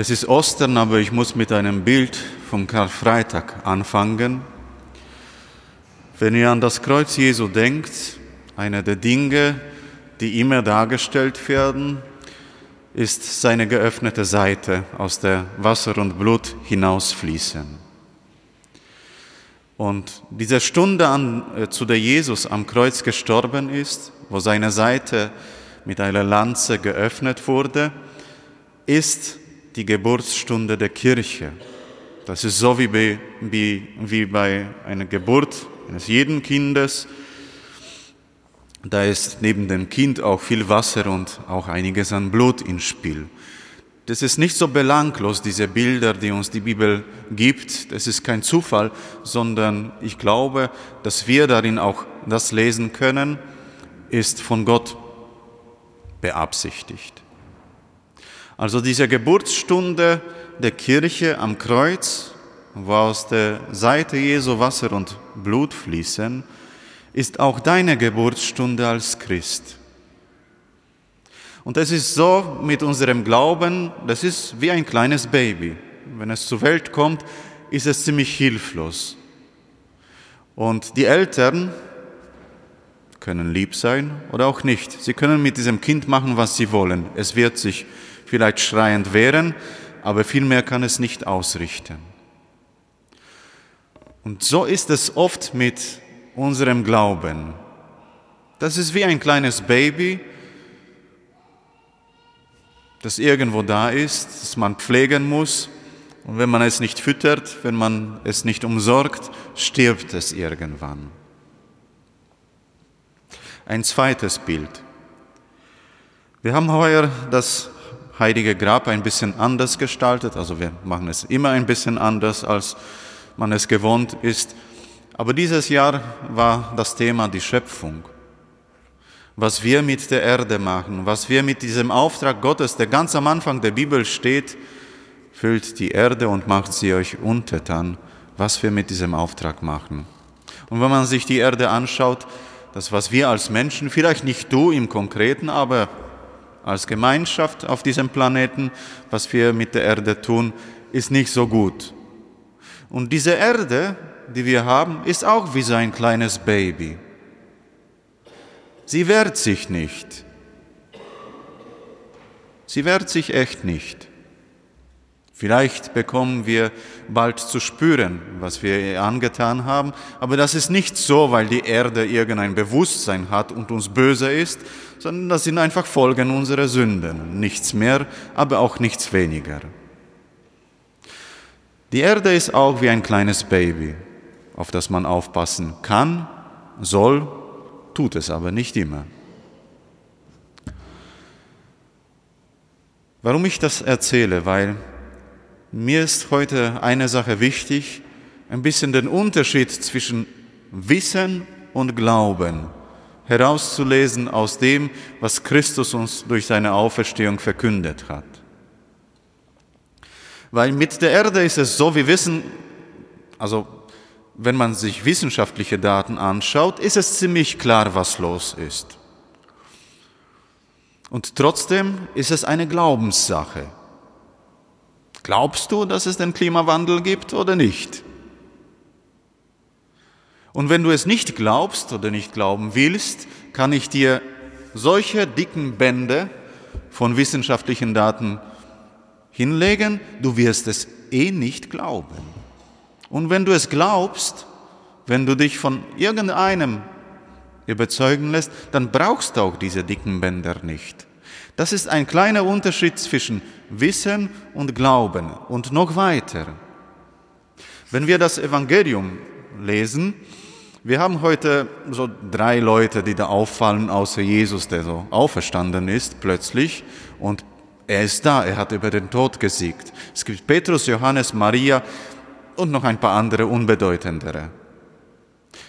Es ist Ostern, aber ich muss mit einem Bild vom Karfreitag anfangen. Wenn ihr an das Kreuz Jesu denkt, eine der Dinge, die immer dargestellt werden, ist seine geöffnete Seite, aus der Wasser und Blut hinausfließen. Und diese Stunde, an, äh, zu der Jesus am Kreuz gestorben ist, wo seine Seite mit einer Lanze geöffnet wurde, ist die Geburtsstunde der Kirche. Das ist so wie bei, wie, bei einer Geburt eines jeden Kindes. Da ist neben dem Kind auch viel Wasser und auch einiges an Blut im Spiel. Das ist nicht so belanglos, diese Bilder, die uns die Bibel gibt. Das ist kein Zufall, sondern ich glaube, dass wir darin auch das lesen können, ist von Gott beabsichtigt. Also diese Geburtsstunde der Kirche am Kreuz, wo aus der Seite Jesu Wasser und Blut fließen, ist auch deine Geburtsstunde als Christ. Und es ist so mit unserem Glauben, das ist wie ein kleines Baby. Wenn es zur Welt kommt, ist es ziemlich hilflos. Und die Eltern können lieb sein oder auch nicht. Sie können mit diesem Kind machen, was sie wollen. Es wird sich vielleicht schreiend wehren, aber viel mehr kann es nicht ausrichten. Und so ist es oft mit unserem Glauben. Das ist wie ein kleines Baby, das irgendwo da ist, das man pflegen muss. Und wenn man es nicht füttert, wenn man es nicht umsorgt, stirbt es irgendwann. Ein zweites Bild. Wir haben heuer das Heilige Grab ein bisschen anders gestaltet. Also wir machen es immer ein bisschen anders, als man es gewohnt ist. Aber dieses Jahr war das Thema die Schöpfung. Was wir mit der Erde machen, was wir mit diesem Auftrag Gottes, der ganz am Anfang der Bibel steht, füllt die Erde und macht sie euch untertan, was wir mit diesem Auftrag machen. Und wenn man sich die Erde anschaut, das, was wir als Menschen, vielleicht nicht du im Konkreten, aber als Gemeinschaft auf diesem Planeten, was wir mit der Erde tun, ist nicht so gut. Und diese Erde, die wir haben, ist auch wie so ein kleines Baby. Sie wehrt sich nicht. Sie wehrt sich echt nicht. Vielleicht bekommen wir bald zu spüren, was wir angetan haben, aber das ist nicht so, weil die Erde irgendein Bewusstsein hat und uns böse ist, sondern das sind einfach Folgen unserer Sünden, nichts mehr, aber auch nichts weniger. Die Erde ist auch wie ein kleines Baby, auf das man aufpassen kann, soll, tut es aber nicht immer. Warum ich das erzähle? Weil mir ist heute eine Sache wichtig, ein bisschen den Unterschied zwischen Wissen und Glauben herauszulesen aus dem, was Christus uns durch seine Auferstehung verkündet hat. Weil mit der Erde ist es so, wir wissen, also wenn man sich wissenschaftliche Daten anschaut, ist es ziemlich klar, was los ist. Und trotzdem ist es eine Glaubenssache. Glaubst du, dass es den Klimawandel gibt oder nicht? Und wenn du es nicht glaubst oder nicht glauben willst, kann ich dir solche dicken Bände von wissenschaftlichen Daten hinlegen, du wirst es eh nicht glauben. Und wenn du es glaubst, wenn du dich von irgendeinem überzeugen lässt, dann brauchst du auch diese dicken Bänder nicht. Das ist ein kleiner Unterschied zwischen Wissen und Glauben und noch weiter. Wenn wir das Evangelium lesen, wir haben heute so drei Leute, die da auffallen, außer Jesus, der so auferstanden ist plötzlich und er ist da, er hat über den Tod gesiegt. Es gibt Petrus, Johannes, Maria und noch ein paar andere unbedeutendere.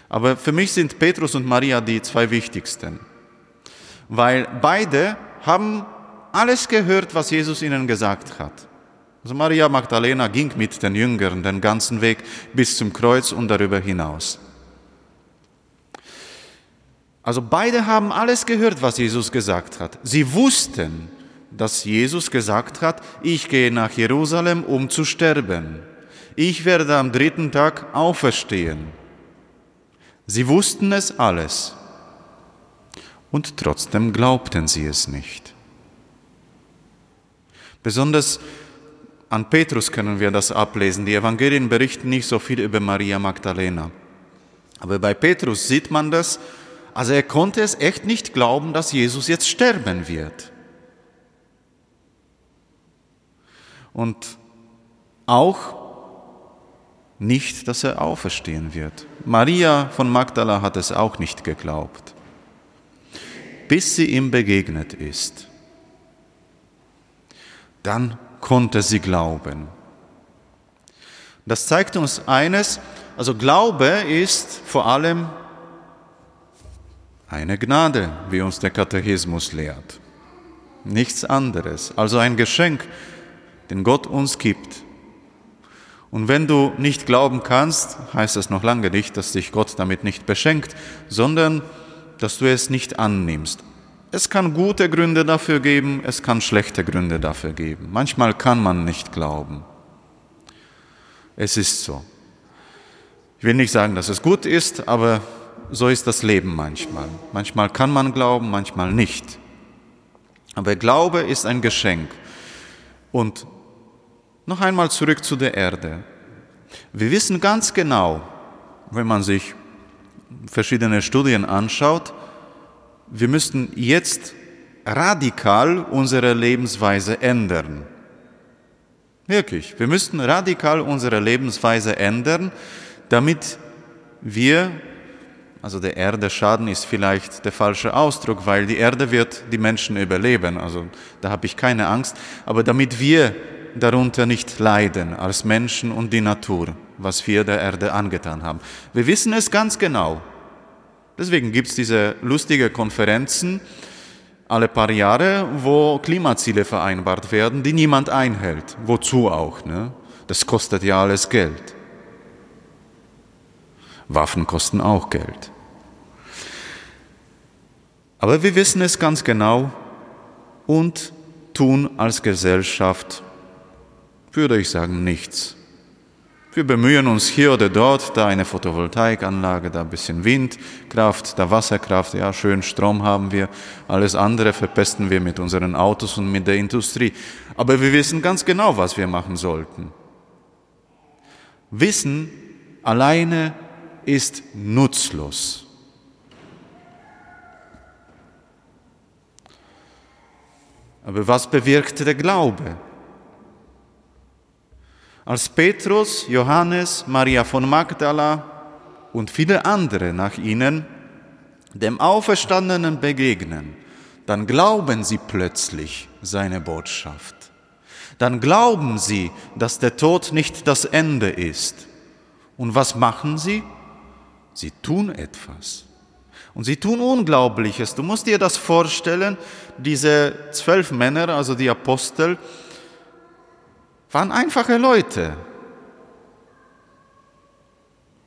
Aber für mich sind Petrus und Maria die zwei wichtigsten, weil beide haben alles gehört, was Jesus ihnen gesagt hat. Also Maria Magdalena ging mit den Jüngern den ganzen Weg bis zum Kreuz und darüber hinaus. Also beide haben alles gehört, was Jesus gesagt hat. Sie wussten, dass Jesus gesagt hat, ich gehe nach Jerusalem, um zu sterben. Ich werde am dritten Tag auferstehen. Sie wussten es alles und trotzdem glaubten sie es nicht. Besonders an Petrus können wir das ablesen. Die Evangelien berichten nicht so viel über Maria Magdalena. Aber bei Petrus sieht man das, also er konnte es echt nicht glauben, dass Jesus jetzt sterben wird. Und auch nicht, dass er auferstehen wird. Maria von Magdala hat es auch nicht geglaubt, bis sie ihm begegnet ist. Dann konnte sie glauben. Das zeigt uns eines, also Glaube ist vor allem eine Gnade, wie uns der Katechismus lehrt. Nichts anderes, also ein Geschenk, den Gott uns gibt. Und wenn du nicht glauben kannst, heißt das noch lange nicht, dass dich Gott damit nicht beschenkt, sondern dass du es nicht annimmst. Es kann gute Gründe dafür geben, es kann schlechte Gründe dafür geben. Manchmal kann man nicht glauben. Es ist so. Ich will nicht sagen, dass es gut ist, aber so ist das Leben manchmal. Manchmal kann man glauben, manchmal nicht. Aber Glaube ist ein Geschenk. Und noch einmal zurück zu der Erde. Wir wissen ganz genau, wenn man sich verschiedene Studien anschaut, wir müssten jetzt radikal unsere Lebensweise ändern. Wirklich, wir müssten radikal unsere Lebensweise ändern, damit wir, also der Erde Schaden ist vielleicht der falsche Ausdruck, weil die Erde wird die Menschen überleben, also da habe ich keine Angst, aber damit wir darunter nicht leiden als Menschen und die Natur, was wir der Erde angetan haben. Wir wissen es ganz genau. Deswegen gibt es diese lustige Konferenzen alle paar Jahre, wo Klimaziele vereinbart werden, die niemand einhält. Wozu auch? Ne? Das kostet ja alles Geld. Waffen kosten auch Geld. Aber wir wissen es ganz genau und tun als Gesellschaft würde ich sagen, nichts. Wir bemühen uns hier oder dort, da eine Photovoltaikanlage, da ein bisschen Windkraft, da Wasserkraft, ja, schön Strom haben wir. Alles andere verpesten wir mit unseren Autos und mit der Industrie. Aber wir wissen ganz genau, was wir machen sollten. Wissen alleine ist nutzlos. Aber was bewirkt der Glaube? Als Petrus, Johannes, Maria von Magdala und viele andere nach ihnen dem Auferstandenen begegnen, dann glauben sie plötzlich seine Botschaft. Dann glauben sie, dass der Tod nicht das Ende ist. Und was machen sie? Sie tun etwas. Und sie tun Unglaubliches. Du musst dir das vorstellen, diese zwölf Männer, also die Apostel, waren einfache Leute.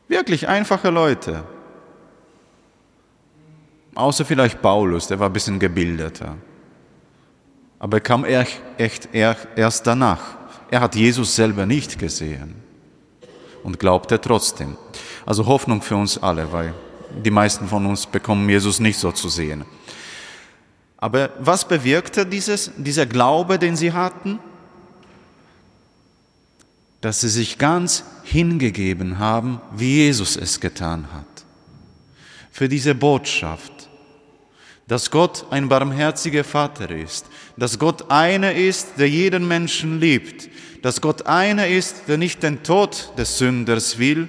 Wirklich einfache Leute. Außer vielleicht Paulus, der war ein bisschen gebildeter. Aber er kam echt, erst danach. Er hat Jesus selber nicht gesehen und glaubte trotzdem. Also Hoffnung für uns alle, weil die meisten von uns bekommen Jesus nicht so zu sehen. Aber was bewirkte dieses, dieser Glaube, den sie hatten? Dass sie sich ganz hingegeben haben, wie Jesus es getan hat. Für diese Botschaft, dass Gott ein barmherziger Vater ist, dass Gott einer ist, der jeden Menschen liebt, dass Gott einer ist, der nicht den Tod des Sünders will,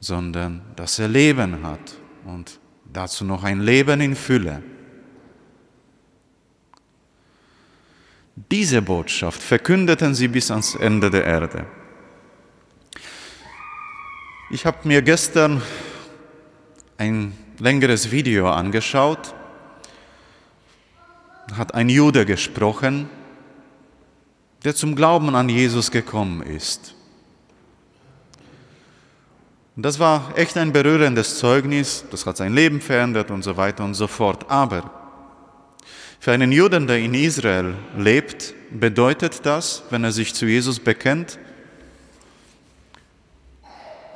sondern dass er Leben hat und dazu noch ein Leben in Fülle. Diese Botschaft verkündeten sie bis ans Ende der Erde. Ich habe mir gestern ein längeres Video angeschaut, hat ein Jude gesprochen, der zum Glauben an Jesus gekommen ist. Das war echt ein berührendes Zeugnis, das hat sein Leben verändert und so weiter und so fort. Aber Für einen Juden, der in Israel lebt, bedeutet das, wenn er sich zu Jesus bekennt,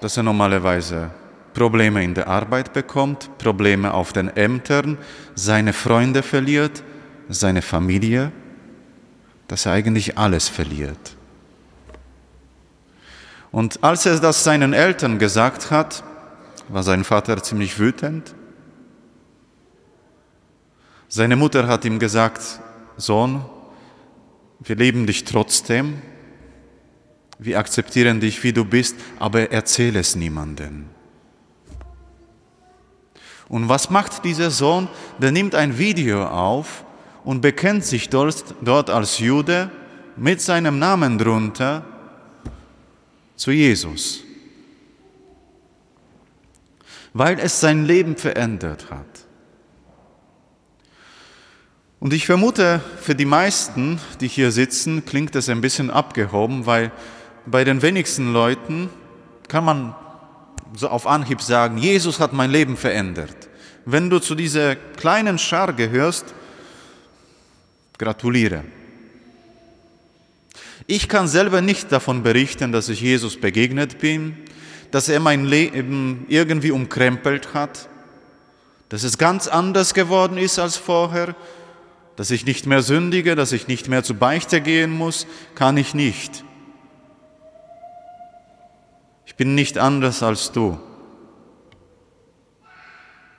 dass er normalerweise Probleme in der Arbeit bekommt, Probleme auf den Ämtern, seine Freunde verliert, seine Familie, dass er eigentlich alles verliert. Und als er das seinen Eltern gesagt hat, war sein Vater ziemlich wütend. Seine Mutter hat ihm gesagt, Sohn, wir lieben dich trotzdem, wir akzeptieren dich, wie du bist, aber erzähl es niemandem. Und was macht dieser Sohn? Der nimmt ein Video auf und bekennt sich dort, dort als Jude mit seinem Namen drunter zu Jesus, weil es sein Leben verändert hat. Und ich vermute, für die meisten, die hier sitzen, klingt es ein bisschen abgehoben, weil bei den wenigsten Leuten kann man so auf Anhieb sagen, Jesus hat mein Leben verändert. Wenn du zu dieser kleinen Schar gehörst, gratuliere. Ich kann selber nicht davon berichten, dass ich Jesus begegnet bin, dass er mein Leben irgendwie umkrempelt hat, dass es ganz anders geworden ist als vorher, dass ich nicht mehr sündige, dass ich nicht mehr zu Beichte gehen muss, kann ich nicht. Ich bin nicht anders als du.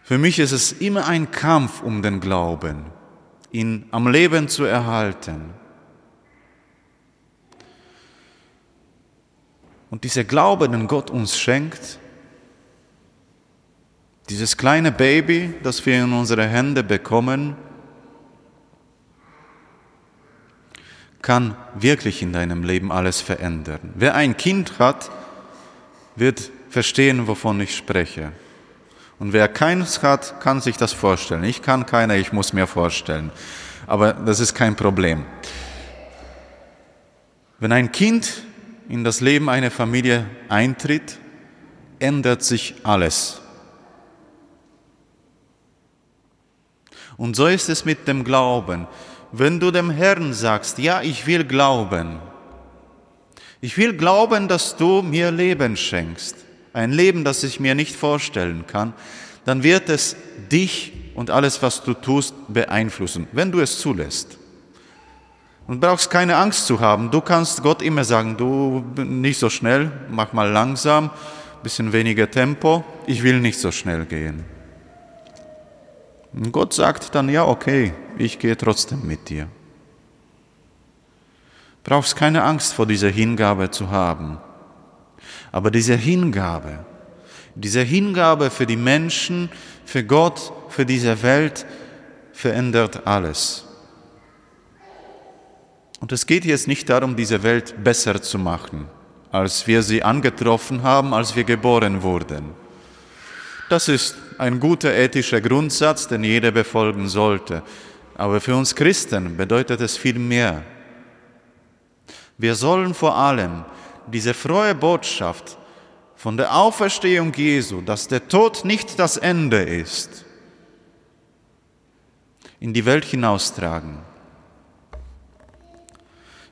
Für mich ist es immer ein Kampf um den Glauben, ihn am Leben zu erhalten. Und dieser Glaube, den Gott uns schenkt, dieses kleine Baby, das wir in unsere Hände bekommen, kann wirklich in deinem Leben alles verändern. Wer ein Kind hat, wird verstehen, wovon ich spreche. Und wer keins hat, kann sich das vorstellen. Ich kann keiner, ich muss mir vorstellen. Aber das ist kein Problem. Wenn ein Kind in das Leben einer Familie eintritt, ändert sich alles. Und so ist es mit dem Glauben. Wenn du dem Herrn sagst, ja, ich will glauben, ich will glauben, dass du mir Leben schenkst, ein Leben, das ich mir nicht vorstellen kann, dann wird es dich und alles, was du tust, beeinflussen, wenn du es zulässt. Und brauchst keine Angst zu haben. Du kannst Gott immer sagen, du nicht so schnell, mach mal langsam, bisschen weniger Tempo, ich will nicht so schnell gehen. Und Gott sagt dann, ja, okay, ich gehe trotzdem mit dir. Brauchst keine Angst vor dieser Hingabe zu haben. Aber diese Hingabe, diese Hingabe für die Menschen, für Gott, für diese Welt verändert alles. Und es geht jetzt nicht darum, diese Welt besser zu machen, als wir sie angetroffen haben, als wir geboren wurden. Das ist ein guter ethischer Grundsatz, den jeder befolgen sollte. Aber für uns Christen bedeutet es viel mehr. Wir sollen vor allem diese frohe Botschaft von der Auferstehung Jesu, dass der Tod nicht das Ende ist, in die Welt hinaustragen.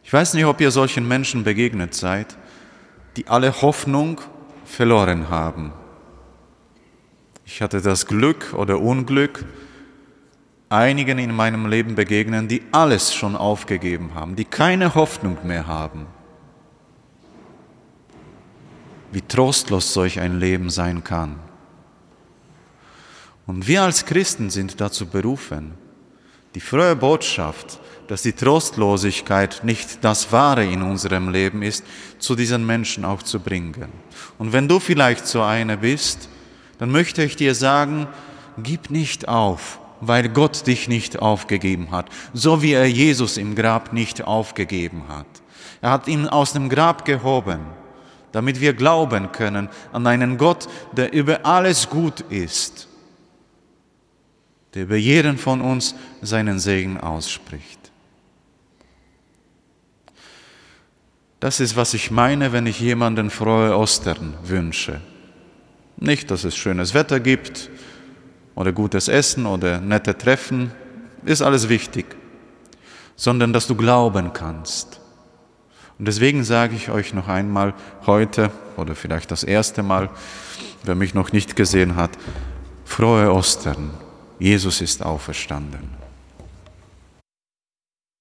Ich weiß nicht, ob ihr solchen Menschen begegnet seid, die alle Hoffnung verloren haben. Ich hatte das Glück oder Unglück, einigen in meinem Leben begegnen, die alles schon aufgegeben haben, die keine Hoffnung mehr haben. Wie trostlos solch ein Leben sein kann. Und wir als Christen sind dazu berufen, die frohe Botschaft, dass die Trostlosigkeit nicht das Wahre in unserem Leben ist, zu diesen Menschen auch zu bringen. Und wenn du vielleicht so eine bist, dann möchte ich dir sagen, gib nicht auf, weil Gott dich nicht aufgegeben hat, so wie er Jesus im Grab nicht aufgegeben hat. Er hat ihn aus dem Grab gehoben, damit wir glauben können an einen Gott, der über alles gut ist, der über jeden von uns seinen Segen ausspricht. Das ist, was ich meine, wenn ich jemanden frohe Ostern wünsche. Nicht, dass es schönes Wetter gibt oder gutes Essen oder nette Treffen. ist alles wichtig, sondern dass du glauben kannst. Und deswegen sage ich euch noch einmal heute oder vielleicht das erste Mal, wer mich noch nicht gesehen hat, frohe Ostern. Jesus ist auferstanden.